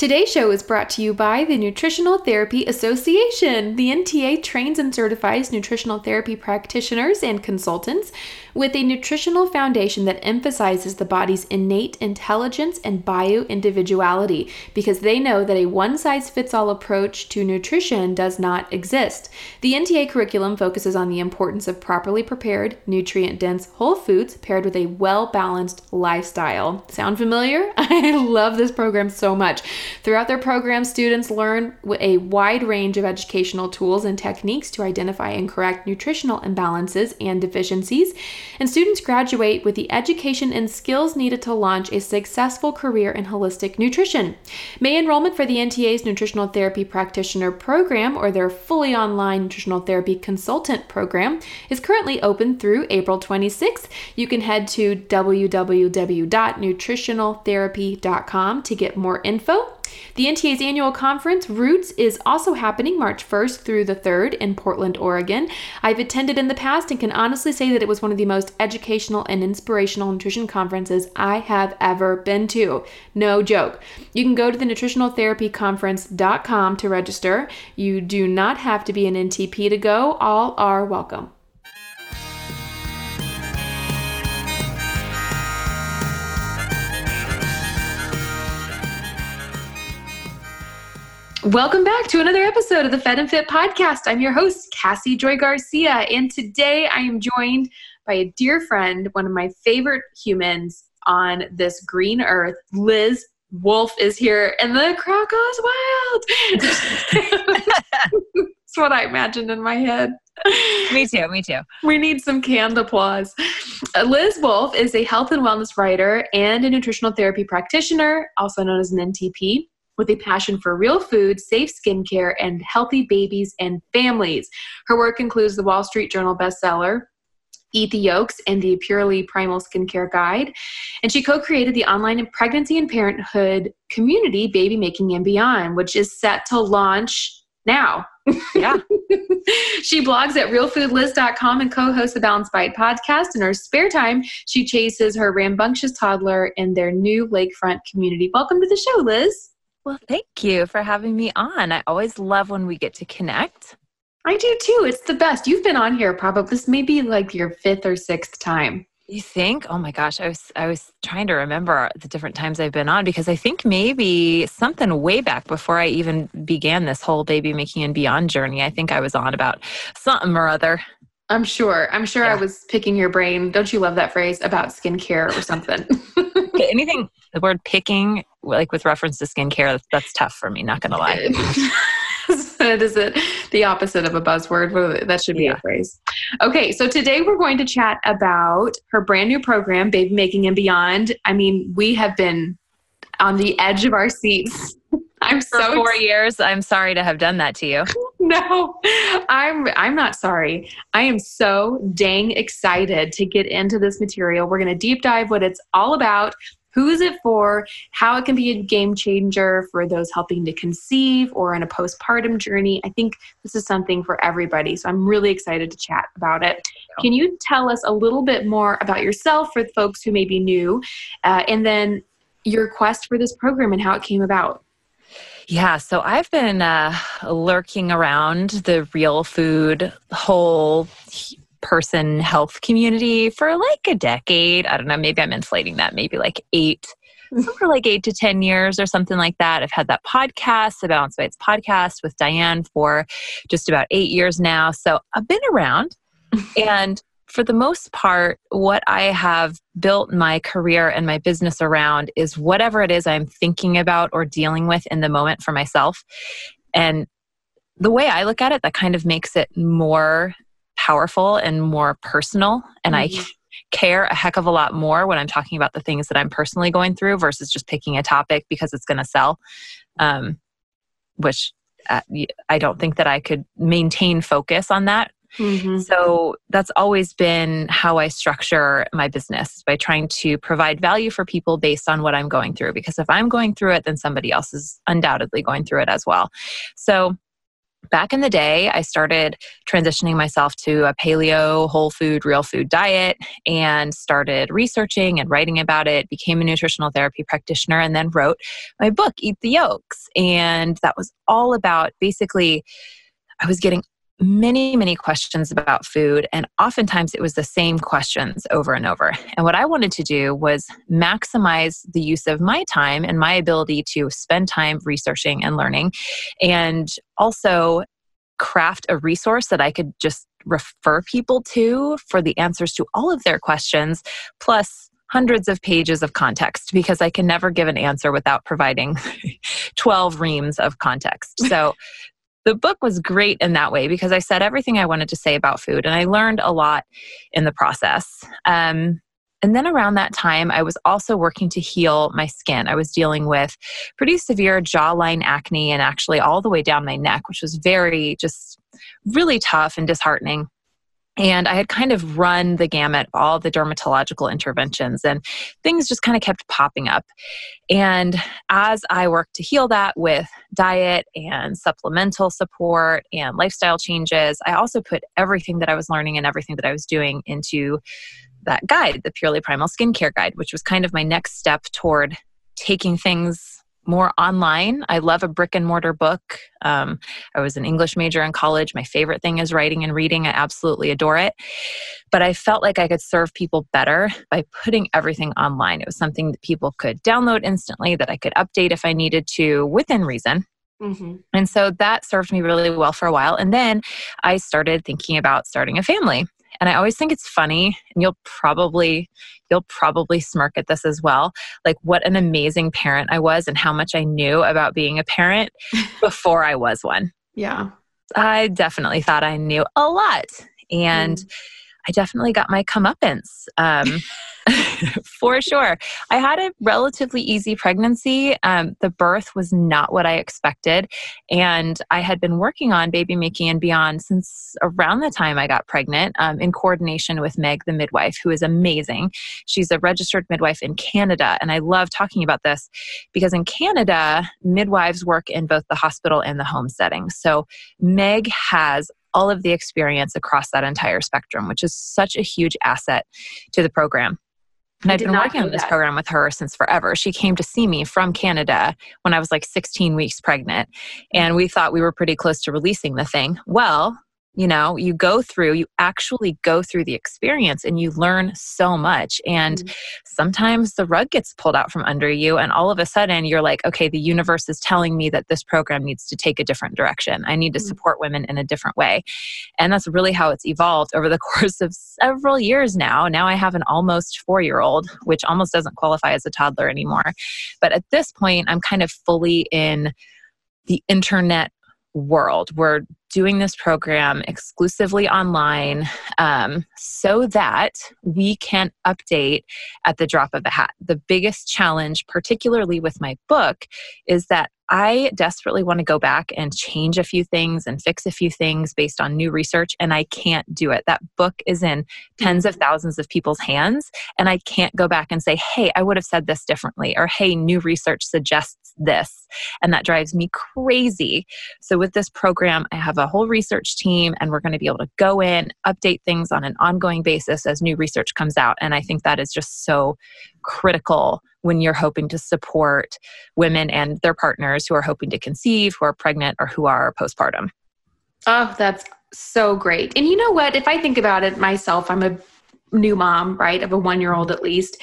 Today's show is brought to you by the Nutritional Therapy Association. The NTA trains and certifies nutritional therapy practitioners and consultants with a nutritional foundation that emphasizes the body's innate intelligence and bio individuality because they know that a one size fits all approach to nutrition does not exist. The NTA curriculum focuses on the importance of properly prepared, nutrient dense whole foods paired with a well balanced lifestyle. Sound familiar? I love this program so much. Throughout their program, students learn a wide range of educational tools and techniques to identify and correct nutritional imbalances and deficiencies, and students graduate with the education and skills needed to launch a successful career in holistic nutrition. May enrollment for the NTA's Nutritional Therapy Practitioner Program or their fully online Nutritional Therapy Consultant Program is currently open through April 26th. You can head to www.nutritionaltherapy.com to get more info. The NTA's annual conference, Roots, is also happening March 1st through the 3rd in Portland, Oregon. I've attended in the past and can honestly say that it was one of the most educational and inspirational nutrition conferences I have ever been to. No joke. You can go to the nutritionaltherapyconference.com to register. You do not have to be an NTP to go, all are welcome. Welcome back to another episode of the Fed and Fit podcast. I'm your host, Cassie Joy Garcia, and today I am joined by a dear friend, one of my favorite humans on this green earth. Liz Wolfe is here, and the crowd goes wild. That's what I imagined in my head. Me too, me too. We need some canned applause. Uh, Liz Wolfe is a health and wellness writer and a nutritional therapy practitioner, also known as an NTP with a passion for real food, safe skincare, and healthy babies and families. Her work includes the Wall Street Journal bestseller, Eat the Yolks and the Purely Primal Skincare Guide. And she co created the online pregnancy and parenthood community, Baby Making and Beyond, which is set to launch now. Yeah. she blogs at realfoodliz.com and co hosts the Balanced Bite podcast. In her spare time, she chases her rambunctious toddler in their new lakefront community. Welcome to the show, Liz. Well, thank you for having me on. I always love when we get to connect. I do too. It's the best. You've been on here probably this may be like your fifth or sixth time. You think? Oh my gosh, I was I was trying to remember the different times I've been on because I think maybe something way back before I even began this whole baby making and beyond journey. I think I was on about something or other. I'm sure. I'm sure yeah. I was picking your brain. Don't you love that phrase about skincare or something? Anything the word picking like with reference to skincare that's tough for me not gonna lie it is it. The opposite of a buzzword. That should be yeah. a phrase. Okay so today we're going to chat about her brand new program baby making and beyond. I mean we have been on the edge of our seats. I'm for so four ex- years i'm sorry to have done that to you. No i'm i'm not sorry. I am so dang excited to get into this material. We're going to deep dive what it's all about who is it for, how it can be a game changer for those helping to conceive or in a postpartum journey. I think this is something for everybody. So I'm really excited to chat about it. Can you tell us a little bit more about yourself for folks who may be new, uh, and then your quest for this program and how it came about? Yeah, so I've been uh, lurking around the real food whole person health community for like a decade. I don't know, maybe I'm inflating that, maybe like eight, mm. for like eight to 10 years or something like that. I've had that podcast, the Balanced Bites podcast with Diane for just about eight years now. So I've been around. and for the most part, what I have built my career and my business around is whatever it is I'm thinking about or dealing with in the moment for myself. And the way I look at it, that kind of makes it more powerful and more personal. And mm-hmm. I care a heck of a lot more when I'm talking about the things that I'm personally going through versus just picking a topic because it's going to sell. Um, which uh, I don't think that I could maintain focus on that. Mm-hmm. So that's always been how I structure my business by trying to provide value for people based on what I'm going through. Because if I'm going through it, then somebody else is undoubtedly going through it as well. So back in the day, I started transitioning myself to a paleo, whole food, real food diet and started researching and writing about it, became a nutritional therapy practitioner, and then wrote my book, Eat the Yolks. And that was all about basically, I was getting many, many questions about food, and oftentimes it was the same questions over and over. And what I wanted to do was maximize the use of my time and my ability to spend time researching and learning, and also craft a resource that I could just refer people to for the answers to all of their questions, plus hundreds of pages of context because I can never give an answer without providing 12 reams of context. So the book was great in that way because I said everything I wanted to say about food and I learned a lot in the process. Um, and then around that time, I was also working to heal my skin. I was dealing with pretty severe jawline acne and actually all the way down my neck, which was very just really tough and disheartening. And I had kind of run the gamut of all the dermatological interventions, and things just kind of kept popping up. And as I worked to heal that with diet and supplemental support and lifestyle changes, I also put everything that I was learning and everything that I was doing into that guide, the Purely Primal Skincare Guide, which was kind of my next step toward taking things more online. I love a brick and mortar book. Um, I was an English major in college. My favorite thing is writing and reading. I absolutely adore it. But I felt like I could serve people better by putting everything online. It was something that people could download instantly, that I could update if I needed to within reason. Mm-hmm. And so that served me really well for a while. And then I started thinking about starting a family. And I always think it's funny, and you'll probably you'll probably smirk at this as well. Like what an amazing parent I was and how much I knew about being a parent before I was one. Yeah. I definitely thought I knew a lot. And mm. I definitely got my comeuppance. Um, for sure. I had a relatively easy pregnancy. Um, the birth was not what I expected. And I had been working on baby making and beyond since around the time I got pregnant um, in coordination with Meg, the midwife, who is amazing. She's a registered midwife in Canada. And I love talking about this because in Canada, midwives work in both the hospital and the home setting. So Meg has all of the experience across that entire spectrum, which is such a huge asset to the program. And I I've been working on this that. program with her since forever. She came to see me from Canada when I was like 16 weeks pregnant. And we thought we were pretty close to releasing the thing. Well, you know you go through you actually go through the experience and you learn so much and mm-hmm. sometimes the rug gets pulled out from under you and all of a sudden you're like okay the universe is telling me that this program needs to take a different direction i need to mm-hmm. support women in a different way and that's really how it's evolved over the course of several years now now i have an almost 4 year old which almost doesn't qualify as a toddler anymore but at this point i'm kind of fully in the internet world. We're doing this program exclusively online um, so that we can update at the drop of a hat. The biggest challenge, particularly with my book, is that I desperately want to go back and change a few things and fix a few things based on new research, and I can't do it. That book is in tens of thousands of people's hands, and I can't go back and say, hey, I would have said this differently, or hey, new research suggests this. And that drives me crazy. So, with this program, I have a whole research team, and we're going to be able to go in, update things on an ongoing basis as new research comes out. And I think that is just so critical when you're hoping to support women and their partners who are hoping to conceive, who are pregnant, or who are postpartum. Oh, that's so great. And you know what? If I think about it myself, I'm a new mom, right, of a one year old at least.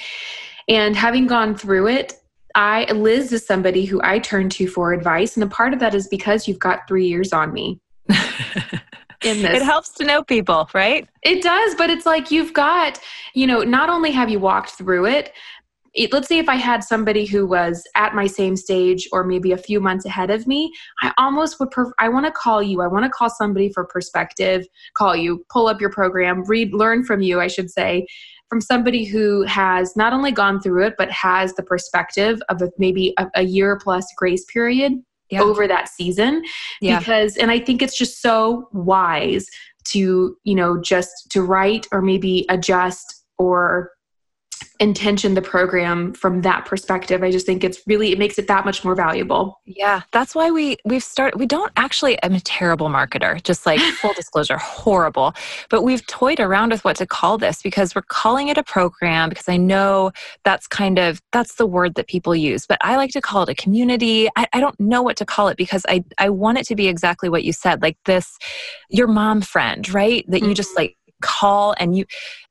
And having gone through it, I Liz is somebody who I turn to for advice, and a part of that is because you've got three years on me. in this. It helps to know people, right? It does, but it's like you've got, you know, not only have you walked through it, it, let's say if I had somebody who was at my same stage or maybe a few months ahead of me, I almost would. Pref- I want to call you. I want to call somebody for perspective. Call you, pull up your program, read, learn from you. I should say, from somebody who has not only gone through it but has the perspective of a, maybe a, a year plus grace period yeah. over that season. Yeah. Because, and I think it's just so wise to you know just to write or maybe adjust or intention the program from that perspective. I just think it's really it makes it that much more valuable. Yeah that's why we we've started we don't actually i'm a terrible marketer just like full disclosure horrible. But we've toyed around with what to call this because we're calling it a program because i know that's kind of that's the word that people use. But i like to call it a community. I, I don't know what to call it because i i want it to be exactly what you said like this your mom friend right? That mm-hmm. you just mm-hmm. like call and you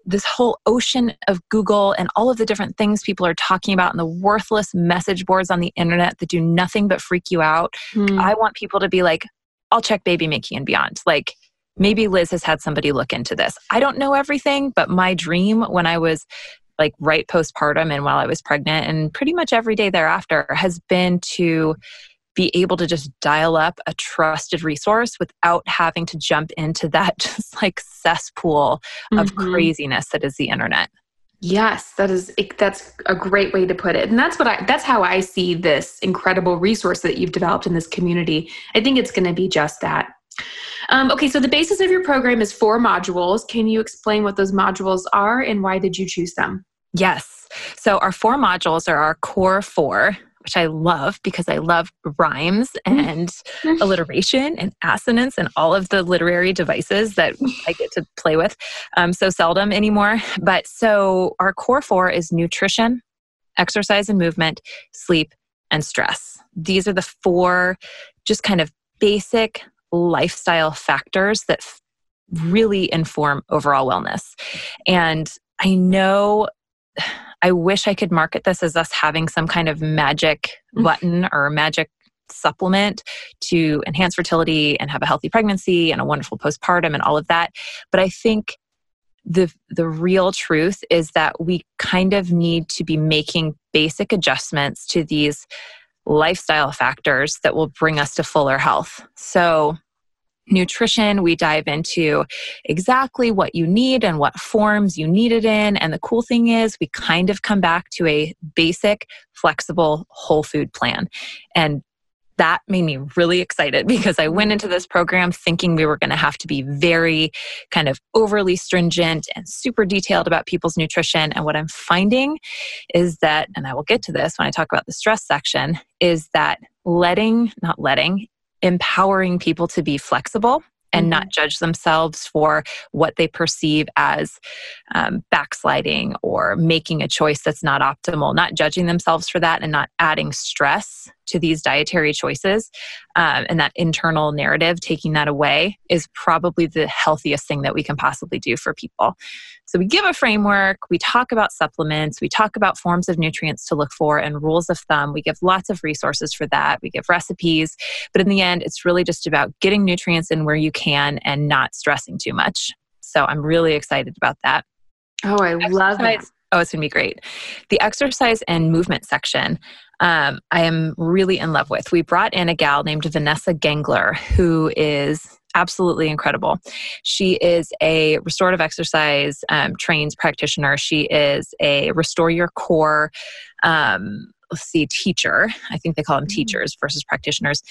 this whole ocean of Google and all of the different things people are talking about and the worthless message boards on the internet that do nothing but freak you out. Mm. I want people to be like, I'll check baby making and beyond. Like maybe Liz has had somebody look into this. I don't know everything, but my dream when I was like right postpartum and while I was pregnant and pretty much every day thereafter has been to be able to just dial up a trusted resource without having to jump into that just like cesspool of mm-hmm. craziness that is the internet. Yes, that is that's a great way to put it. And that's what I that's how I see this incredible resource that you've developed in this community. I think it's going to be just that. Um, okay, so the basis of your program is four modules. Can you explain what those modules are and why did you choose them? Yes. So our four modules are our core four, which I love because I love rhymes mm. and alliteration and assonance and all of the literary devices that I get to play with um, so seldom anymore. But so our core four is nutrition, exercise and movement, sleep, and stress. These are the four just kind of basic lifestyle factors that f- really inform overall wellness. And I know I wish I could market this as us having some kind of magic mm. button or magic supplement to enhance fertility and have a healthy pregnancy and a wonderful postpartum and all of that. But I think the the real truth is that we kind of need to be making basic adjustments to these lifestyle factors that will bring us to fuller health. So nutrition, we dive into exactly what you need and what forms you need it in. And the cool thing is, we kind of come back to a basic, flexible whole food plan. And that made me really excited because I went into this program thinking we were going to have to be very kind of overly stringent and super detailed about people's nutrition. And what I'm finding is that, and I will get to this when I talk about the stress section, is that letting, not letting, empowering people to be flexible and mm-hmm. not judge themselves for what they perceive as um, backsliding or making a choice that's not optimal, not judging themselves for that and not adding stress to these dietary choices um, and that internal narrative, taking that away is probably the healthiest thing that we can possibly do for people. So, we give a framework, we talk about supplements, we talk about forms of nutrients to look for and rules of thumb. We give lots of resources for that, we give recipes. But in the end, it's really just about getting nutrients in where you can and not stressing too much. So, I'm really excited about that. Oh, I Exercise. love it. Oh, it's going to be great. The exercise and movement section, um, I am really in love with. We brought in a gal named Vanessa Gengler, who is absolutely incredible. She is a restorative exercise um, trains practitioner. She is a restore your core, um, let's see, teacher. I think they call them mm-hmm. teachers versus practitioners.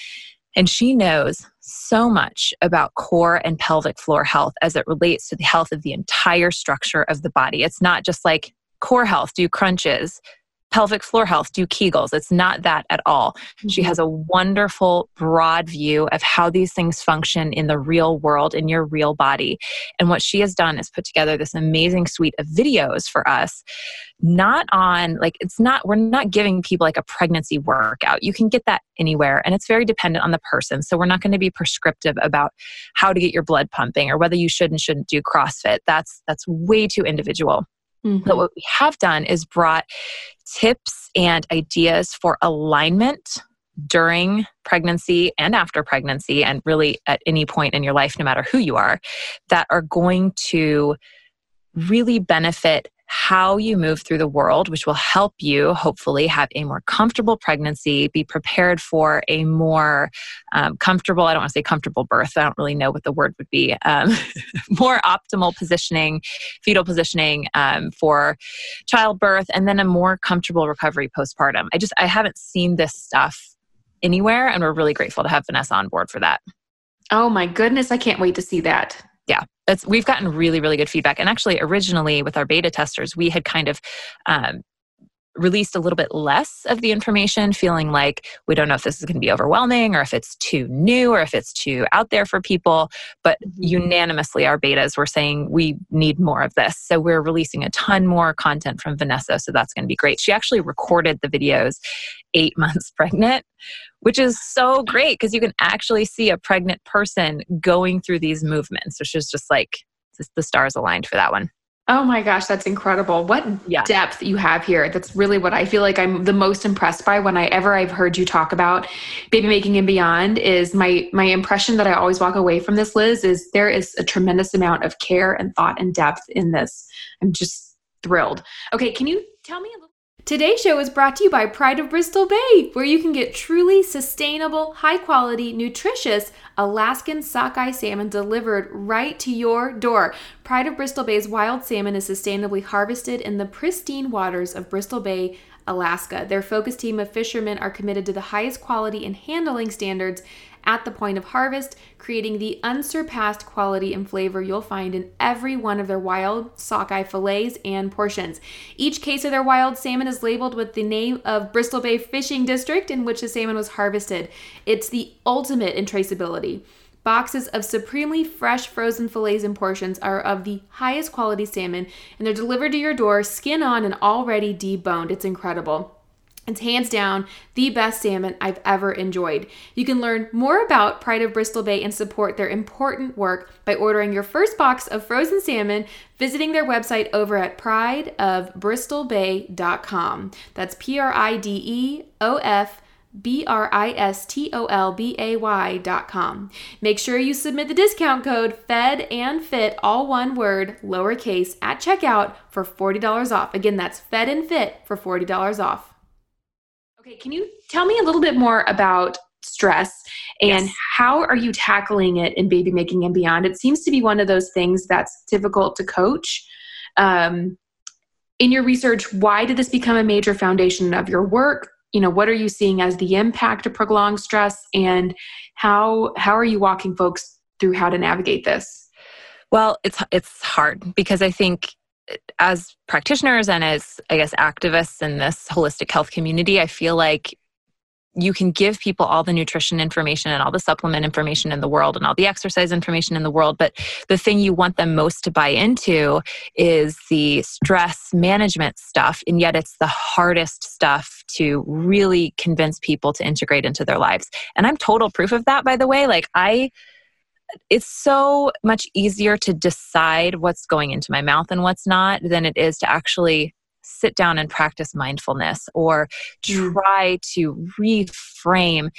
And she knows so much about core and pelvic floor health as it relates to the health of the entire structure of the body. It's not just like core health, do crunches, pelvic floor health, do Kegels. It's not that at all. Mm-hmm. She has a wonderful, broad view of how these things function in the real world, in your real body. And what she has done is put together this amazing suite of videos for us, not on like, it's not, we're not giving people like a pregnancy workout. You can get that anywhere, and it's very dependent on the person. So we're not going to be prescriptive about how to get your blood pumping or whether you should and shouldn't do CrossFit. That's that's way too individual. Mm-hmm. But what we have done is brought tips and ideas for alignment during pregnancy and after pregnancy, and really at any point in your life, no matter who you are, that are going to really benefit how you move through the world, which will help you hopefully have a more comfortable pregnancy, be prepared for a more um, comfortable, I don't want to say comfortable birth, I don't really know what the word would be, um, more optimal positioning, fetal positioning um, for childbirth, and then a more comfortable recovery postpartum. I just, I haven't seen this stuff anywhere, and we're really grateful to have Vanessa on board for that. Oh my goodness, I can't wait to see that. That's we've gotten really really good feedback. And actually originally with our beta testers we had kind of um, released a little bit less of the information, feeling like we don't know if this is going to be overwhelming or if it's too new or if it's too out there for people. But mm-hmm. unanimously, our betas were saying we need more of this. So we're releasing a ton more content from Vanessa. So that's going to be great. She actually recorded the videos eight months pregnant, which is so great because you can actually see a pregnant person going through these movements. So she's just like, the stars aligned for that one. Oh my gosh, that's incredible. What yeah. depth you have here. That's really what I feel like I'm the most impressed by when I ever I've heard you talk about baby making and beyond is my my impression that I always walk away from this Liz is there is a tremendous amount of care and thought and depth in this. I'm just thrilled. Okay, can you tell me a little Today's show is brought to you by Pride of Bristol Bay, where you can get truly sustainable, high quality, nutritious Alaskan sockeye salmon delivered right to your door. Pride of Bristol Bay's wild salmon is sustainably harvested in the pristine waters of Bristol Bay, Alaska. Their focus team of fishermen are committed to the highest quality and handling standards at the point of harvest, creating the unsurpassed quality and flavor you'll find in every one of their wild sockeye fillets and portions. Each case of their wild salmon is labeled with the name of Bristol Bay Fishing District in which the salmon was harvested. It's the ultimate in traceability. Boxes of supremely fresh frozen fillets and portions are of the highest quality salmon, and they're delivered to your door, skin on and already deboned. It's incredible. It's hands down the best salmon I've ever enjoyed. You can learn more about Pride of Bristol Bay and support their important work by ordering your first box of frozen salmon, visiting their website over at prideofbristolbay.com. That's P R I D E O F B R I S T O L B A Y dot com. Make sure you submit the discount code FED and FIT, all one word, lowercase, at checkout for $40 off. Again, that's FED and FIT for $40 off. Okay, can you tell me a little bit more about stress and yes. how are you tackling it in baby making and beyond? It seems to be one of those things that's difficult to coach. Um, in your research, why did this become a major foundation of your work? You know, what are you seeing as the impact of prolonged stress, and how how are you walking folks through how to navigate this? Well, it's it's hard because I think as practitioners and as i guess activists in this holistic health community i feel like you can give people all the nutrition information and all the supplement information in the world and all the exercise information in the world but the thing you want them most to buy into is the stress management stuff and yet it's the hardest stuff to really convince people to integrate into their lives. And i'm total proof of that by the way. Like i it's so much easier to decide what's going into my mouth and what's not than it is to actually sit down and practice mindfulness or mm. try to reframe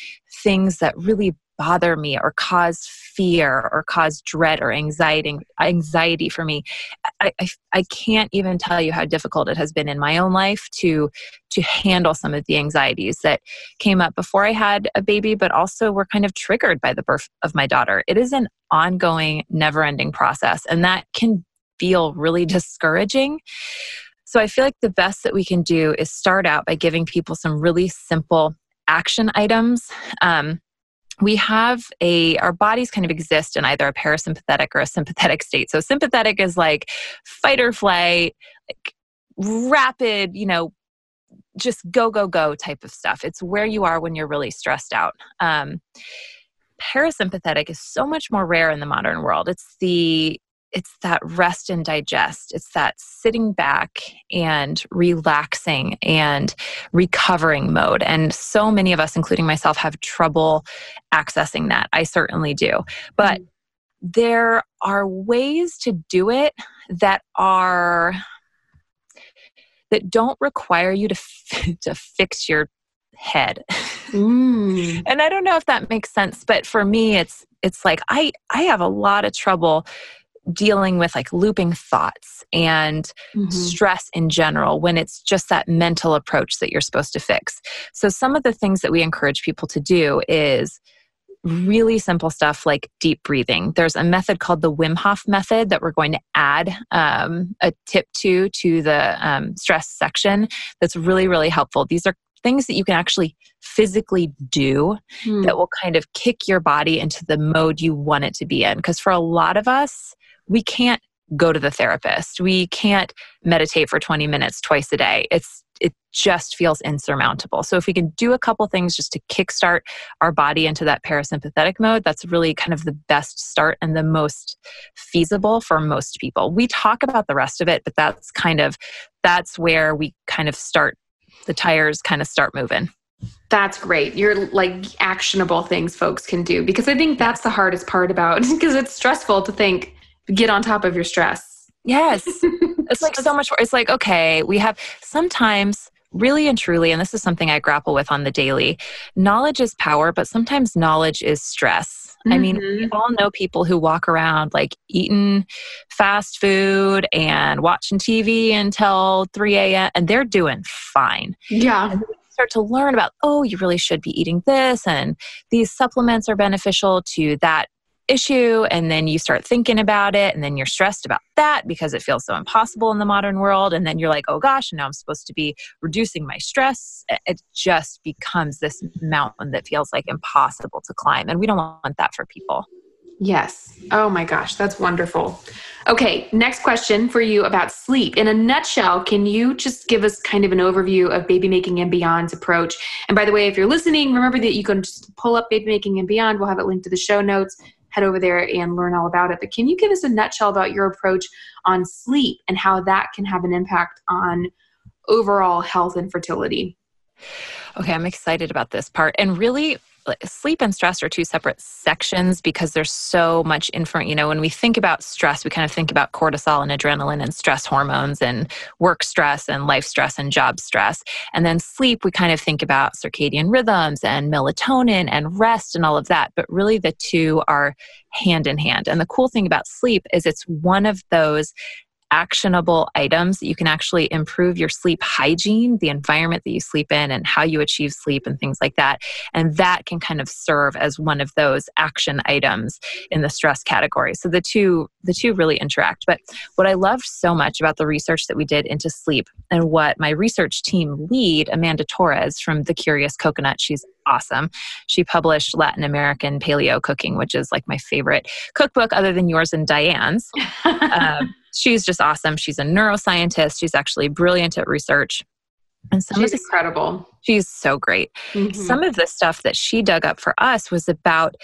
things that really bother me or cause fear or cause dread or anxiety anxiety for me I, I, I can't even tell you how difficult it has been in my own life to to handle some of the anxieties that came up before i had a baby but also were kind of triggered by the birth of my daughter. It is an ongoing never ending process and that can feel really discouraging. So i feel like the best that we can do is start out by giving people some really simple action items um, we have a our bodies kind of exist in either a parasympathetic or a sympathetic state. So sympathetic is like fight or flight like rapid you know just go go go type of stuff. It's where you are when you're really stressed out. Um, parasympathetic is so much more rare in the modern world. It's the it's that rest and digest. It's that sitting back and relaxing and recovering mode. And so many of us, including myself, have trouble accessing that. I certainly do. But mm. there are ways to do it that are that don't require you to f- to fix your head. Mm. and I don't know if that makes sense, but for me it's it's like I I have a lot of trouble dealing with like looping thoughts and mm-hmm. stress in general when it's just that mental approach that you're supposed to fix. So, some of the things that we encourage people to do is really simple stuff like deep breathing. There's a method called the Wim Hof method that we're going to add um, a tip to to the um, stress section that's really, really helpful. These are things that you can actually physically do mm. that will kind of kick your body into the mode you want it to be in. Because for a lot of us, we can't go to the therapist. We can't meditate for 20 minutes twice a day. It's it just feels insurmountable. So if we can do a couple things just to kickstart our body into that parasympathetic mode, that's really kind of the best start and the most feasible for most people. We talk about the rest of it, but that's kind of that's where we kind of start the tires kind of start moving. That's great. You're like actionable things folks can do because I think that's the hardest part about because it's stressful to think get on top of your stress. Yes. it's like so much more. It's like, okay, we have sometimes really and truly, and this is something I grapple with on the daily knowledge is power, but sometimes knowledge is stress. Mm-hmm. I mean, we mm-hmm. all know people who walk around like eating fast food and watching TV until 3 a.m., and they're doing fine. Yeah start to learn about, oh, you really should be eating this, and these supplements are beneficial to that issue and then you start thinking about it and then you're stressed about that because it feels so impossible in the modern world and then you're like oh gosh and now i'm supposed to be reducing my stress. It just becomes this mountain that feels like impossible to climb and we don't want that for people. Yes. Oh my gosh that's wonderful. Okay next question for you about sleep. In a nutshell can you just give us kind of an overview of baby making and beyond's approach? And by the way if you're listening remember that you can just pull up baby making and beyond. We'll have it linked to the show notes head over there and learn all about it. But can you give us a nutshell about your approach on sleep and how that can have an impact on overall health and fertility? Okay, I'm excited about this part. And really, sleep and stress are two separate sections because there's so much information. You know, when we think about stress, we kind of think about cortisol and adrenaline and stress hormones and work stress and life stress and job stress. And then sleep, we kind of think about circadian rhythms and melatonin and rest and all of that. But really, the two are hand in hand. And the cool thing about sleep is it's one of those actionable items that you can actually improve your sleep hygiene, the environment that you sleep in, and how you achieve sleep and things like that. And that can kind of serve as one of those action items in the stress category. So the two the two really interact. But what I loved so much about the research that we did into sleep and what my research team lead, Amanda Torres from The Curious Coconut, she's awesome. She published Latin American Paleo Cooking, which is like my favorite cookbook other than yours and Diane's. um, she's just awesome. She's a neuroscientist. She's actually brilliant at research. And some she's incredible. She's so great. Mm-hmm. Some of the stuff that she dug up for us was about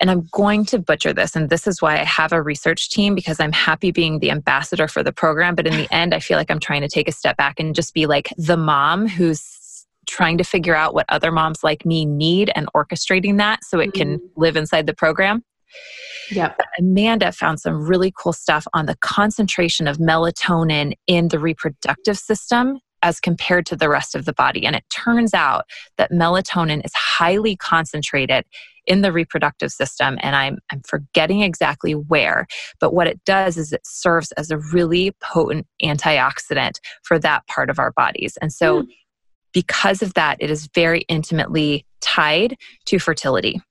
and I'm going to butcher this. And this is why I have a research team because I'm happy being the ambassador for the program. But in the end, I feel like I'm trying to take a step back and just be like the mom who's trying to figure out what other moms like me need and orchestrating that so it mm-hmm. can live inside the program. Yep. Amanda found some really cool stuff on the concentration of melatonin in the reproductive system as compared to the rest of the body. And it turns out that melatonin is highly concentrated in the reproductive system. And I'm, I'm forgetting exactly where, but what it does is it serves as a really potent antioxidant for that part of our bodies. And so, mm. Because of that, it is very intimately tied to fertility.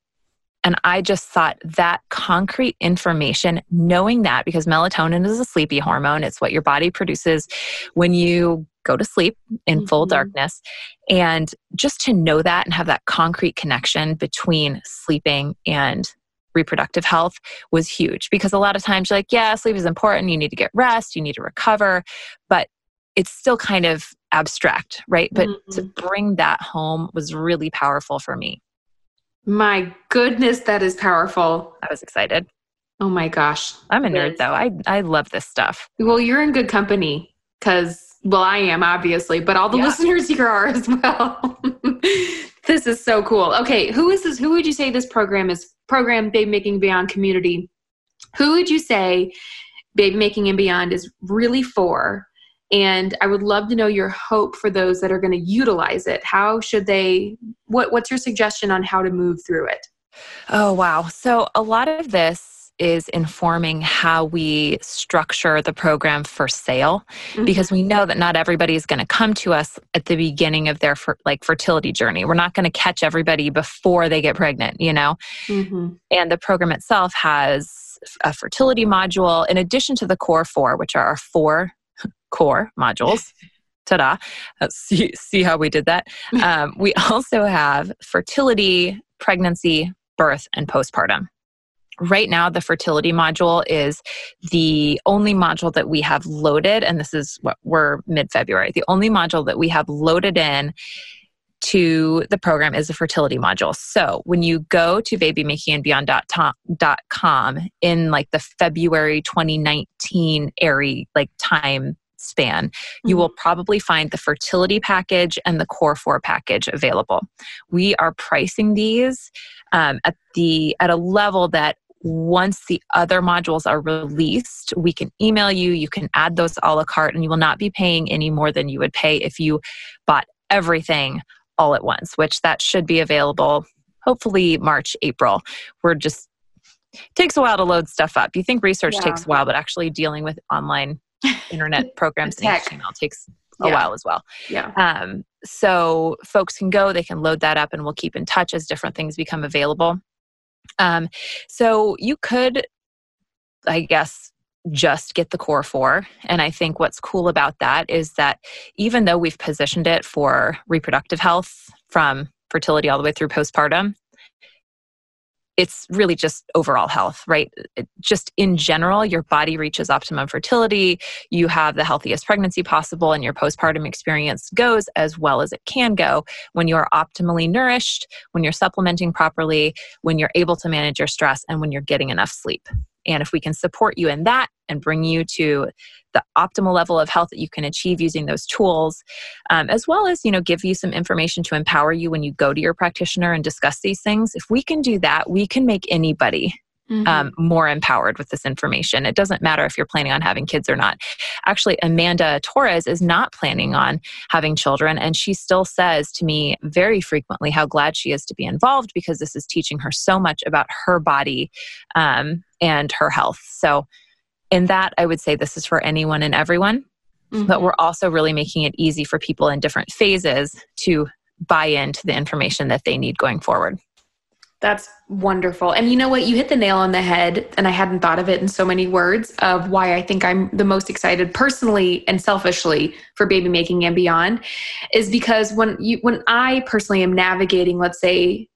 And I just thought that concrete information, knowing that because melatonin is a sleepy hormone, it's what your body produces when you go to sleep in mm-hmm. full darkness. And just to know that and have that concrete connection between sleeping and reproductive health was huge because a lot of times you're like, yeah, sleep is important. You need to get rest, you need to recover. But it's still kind of abstract, right? But mm-hmm. to bring that home was really powerful for me. My goodness, that is powerful. I was excited. Oh my gosh. I'm a nerd though. I, I love this stuff. Well, you're in good company because, well, I am obviously, but all the yeah. listeners here are as well. this is so cool. Okay, who is this? Who would you say this program is? Program Baby Making Beyond community. Who would you say Baby Making and Beyond is really for? And i would love to know your hope for those that are going to utilize it. How should they what what's your suggestion on how to move through it? Oh wow. So a lot of this is informing how we structure the program for sale mm-hmm. because we know that not everybody is going to come to us at the beginning of their like fertility journey. We're not going to catch everybody before they get pregnant you know? Mm-hmm. and the program itself has a fertility module in addition to the core four which are our four core modules. Ta-da! See, see how we did that. Um, we also have fertility, pregnancy, birth, and postpartum. right now the fertility module is the only module that we have loaded and this is what we're mid-february the only module that we have loaded in to the program is the fertility module so when you go to babymakingandbeyond.com in like the february 2019 area like time span you mm-hmm. will probably find the fertility package and the core 4 package available we are pricing these um, at the at a level that once the other modules are released, we can email you. You can add those a la carte, and you will not be paying any more than you would pay if you bought everything all at once, which that should be available hopefully March, April. We're just takes a while to load stuff up. You think research yeah. takes a while, but actually dealing with online internet programs and HTML takes a yeah. while as well. Yeah. Um, so folks can go, they can load that up, and we'll keep in touch as different things become available. Um, so you could, I guess, just get the core four. And I think what's cool about that is that even though we've positioned it for reproductive health from fertility all the way through postpartum, it's really just overall health, right? Just in general, your body reaches optimum fertility. You have the healthiest pregnancy possible, and your postpartum experience goes as well as it can go when you're optimally nourished, when you're supplementing properly, when you're able to manage your stress, and when you're getting enough sleep. And if we can support you in that and bring you to the optimal level of health that you can achieve using those tools, um, as well as you know give you some information to empower you when you go to your practitioner and discuss these things. If we can do that, we can make anybody Mm-hmm. Um, more empowered with this information. It doesn't matter if you're planning on having kids or not. Actually, Amanda Torres is not planning on having children, and she still says to me very frequently how glad she is to be involved because this is teaching her so much about her body um, and her health. So, in that, I would say this is for anyone and everyone, mm-hmm. but we're also really making it easy for people in different phases to buy into the information that they need going forward. That's wonderful. And you know what? You hit the nail on the head, and I hadn't thought of it in so many words of why I think I'm the most excited personally and selfishly for baby making and beyond is because when you when I personally am navigating, let's say,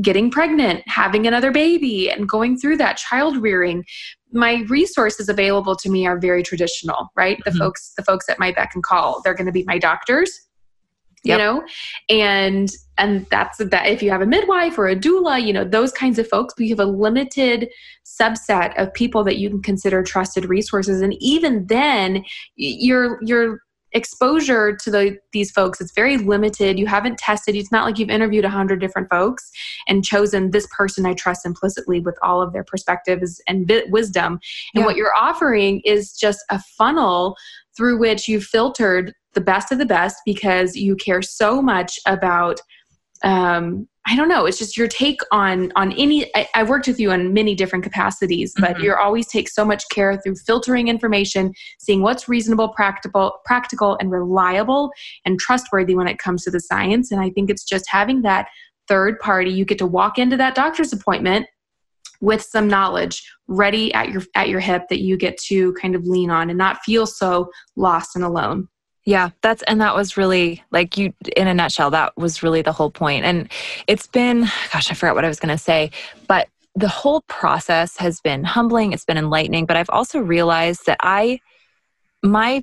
getting pregnant, having another baby, and going through that child rearing, my resources available to me are very traditional, right? Mm-hmm. The folks, the folks at my beck and call, they're going to be my doctors, yep. you know? And and that's that if you have a midwife or a doula you know those kinds of folks we have a limited subset of people that you can consider trusted resources. And even then your your exposure to the these folks it's very limited. You haven't tested. It's not like you've interviewed a hundred different folks and chosen this person i trust implicitly with all of their perspectives and wisdom. And yeah. what you're offering is just a funnel through which you've filtered the best of the best because you care so much about um, I don't know. It's just your take on on any. I, I worked with you in many different capacities, but mm-hmm. you always take so much care through filtering information, seeing what's reasonable, practical, practical, and reliable and trustworthy when it comes to the science. And I think it's just having that third party. You get to walk into that doctor's appointment with some knowledge ready at your at your hip that you get to kind of lean on and not feel so lost and alone. Yeah, that's and that was really like you in a nutshell that was really the whole point. And it's been gosh, I forgot what I was going to say, but the whole process has been humbling, it's been enlightening, but I've also realized that I my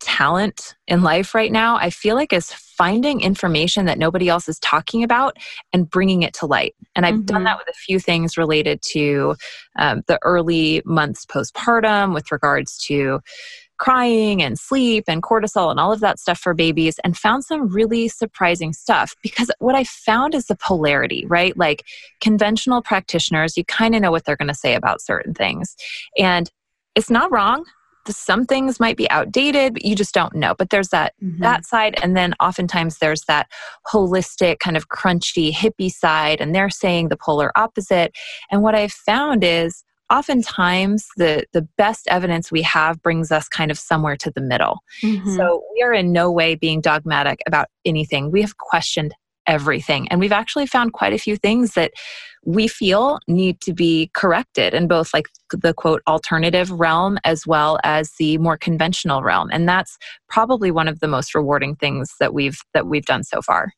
talent in life right now, I feel like is finding information that nobody else is talking about and bringing it to light. And I've mm-hmm. done that with a few things related to um, the early months postpartum with regards to crying and sleep and cortisol and all of that stuff for babies and found some really surprising stuff because what I found is the polarity, right? Like conventional practitioners, you kind of know what they're going to say about certain things. And it's not wrong. Some things might be outdated, but you just don't know. But there's that mm-hmm. that side, and then oftentimes there's that holistic, kind of crunchy, hippie side, and they're saying the polar opposite. And what I've found is oftentimes the the best evidence we have brings us kind of somewhere to the middle. Mm-hmm. so we are in no way being dogmatic about anything. We have questioned everything and we've actually found quite a few things that we feel need to be corrected in both like the quote alternative realm as well as the more conventional realm and that's probably one of the most rewarding things that we've that we've done so far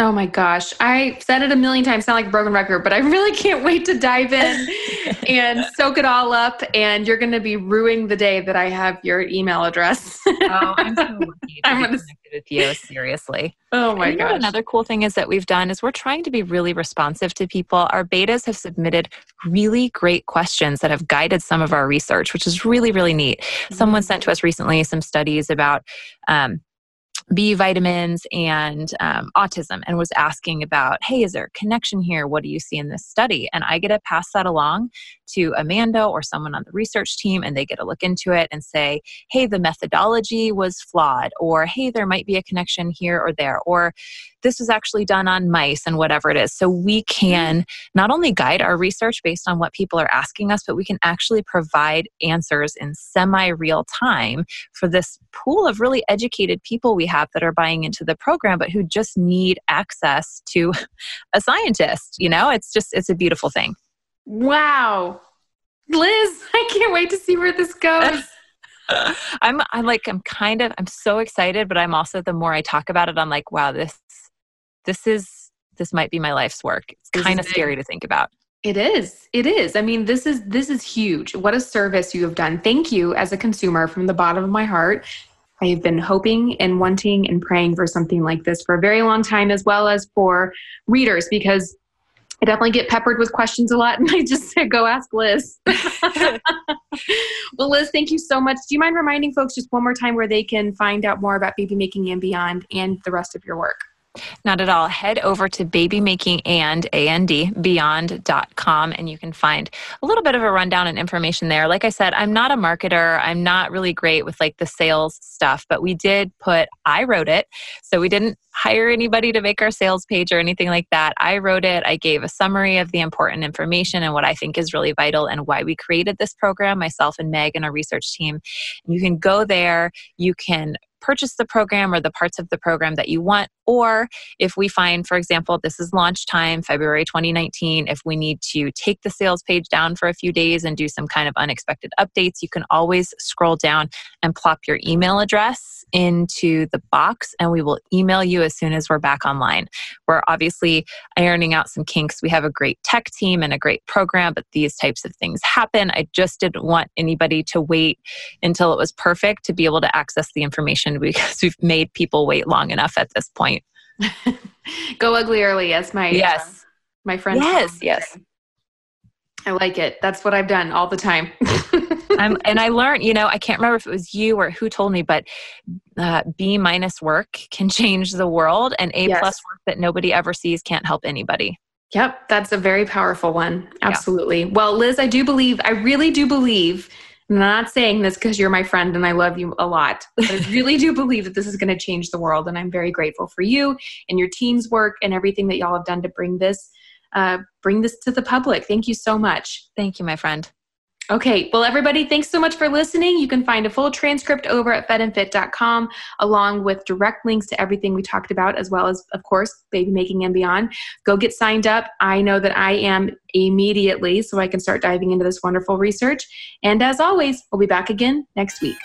Oh my gosh. I said it a million times, sound like a broken record, but I really can't wait to dive in and soak it all up. And you're going to be ruining the day that I have your email address. oh, I'm so lucky to I'm gonna... connected with you. Seriously. Oh my god! Another cool thing is that we've done is we're trying to be really responsive to people. Our betas have submitted really great questions that have guided some of our research, which is really really neat. Mm-hmm. Someone sent to us recently some studies about um, B vitamins and um, autism and was asking about, hey, is there a connection here? What do you see in this study? And I get to pass that along to Amanda or someone on the research team, and they get to look into it and say, hey, the methodology was flawed, or hey, there might be a connection here or there, or this was actually done on mice and whatever it is. So we can not only guide our research based on what people are asking us, but we can actually provide answers in semi real time for this pool of really educated people we have that are buying into the program, but who just need access to a scientist. You know, it's just, it's a beautiful thing. Wow. Liz, I can't wait to see where this goes. I'm I'm like I'm kind of I'm so excited, but I'm also the more I talk about it, I'm like, wow, this this is this might be my life's work. It's kind of scary to think about. It is. It is. I mean, this is this is huge. What a service you have done. Thank you as a consumer from the bottom of my heart. I have been hoping and wanting and praying for something like this for a very long time, as well as for readers, because I definitely get peppered with questions a lot, and I just say, go ask Liz. well, Liz, thank you so much. Do you mind reminding folks just one more time where they can find out more about baby making and beyond and the rest of your work? Not at all. Head over to babymaking and and beyond.com and you can find a little bit of a rundown and information there. Like I said, I'm not a marketer. I'm not really great with like the sales stuff, but we did put I wrote it. So we didn't hire anybody to make our sales page or anything like that. I wrote it. I gave a summary of the important information and what I think is really vital and why we created this program, myself and Meg and our research team. You can go there, you can purchase the program or the parts of the program that you want. Or if we find, for example, this is launch time, February 2019, if we need to take the sales page down for a few days and do some kind of unexpected updates, you can always scroll down and plop your email address into the box and we will email you as soon as we're back online. We're obviously ironing out some kinks. We have a great tech team and a great program, but these types of things happen. I just didn't want anybody to wait until it was perfect to be able to access the information because we've made people wait long enough at this point. Go ugly early, as my yes, uh, my friend. Yes, yes. I like it. That's what I've done all the time. and I learned, you know, I can't remember if it was you or who told me, but uh, B minus work can change the world, and A yes. plus work that nobody ever sees can't help anybody. Yep, that's a very powerful one. Absolutely. Yeah. Well, Liz, I do believe, I really do believe, I'm not saying this because you're my friend and I love you a lot, but I really do believe that this is going to change the world. And I'm very grateful for you and your team's work and everything that y'all have done to bring this uh, bring this to the public. Thank you so much. Thank you, my friend. Okay, well, everybody, thanks so much for listening. You can find a full transcript over at fedandfit.com, along with direct links to everything we talked about, as well as, of course, baby making and beyond. Go get signed up. I know that I am immediately, so I can start diving into this wonderful research. And as always, we'll be back again next week.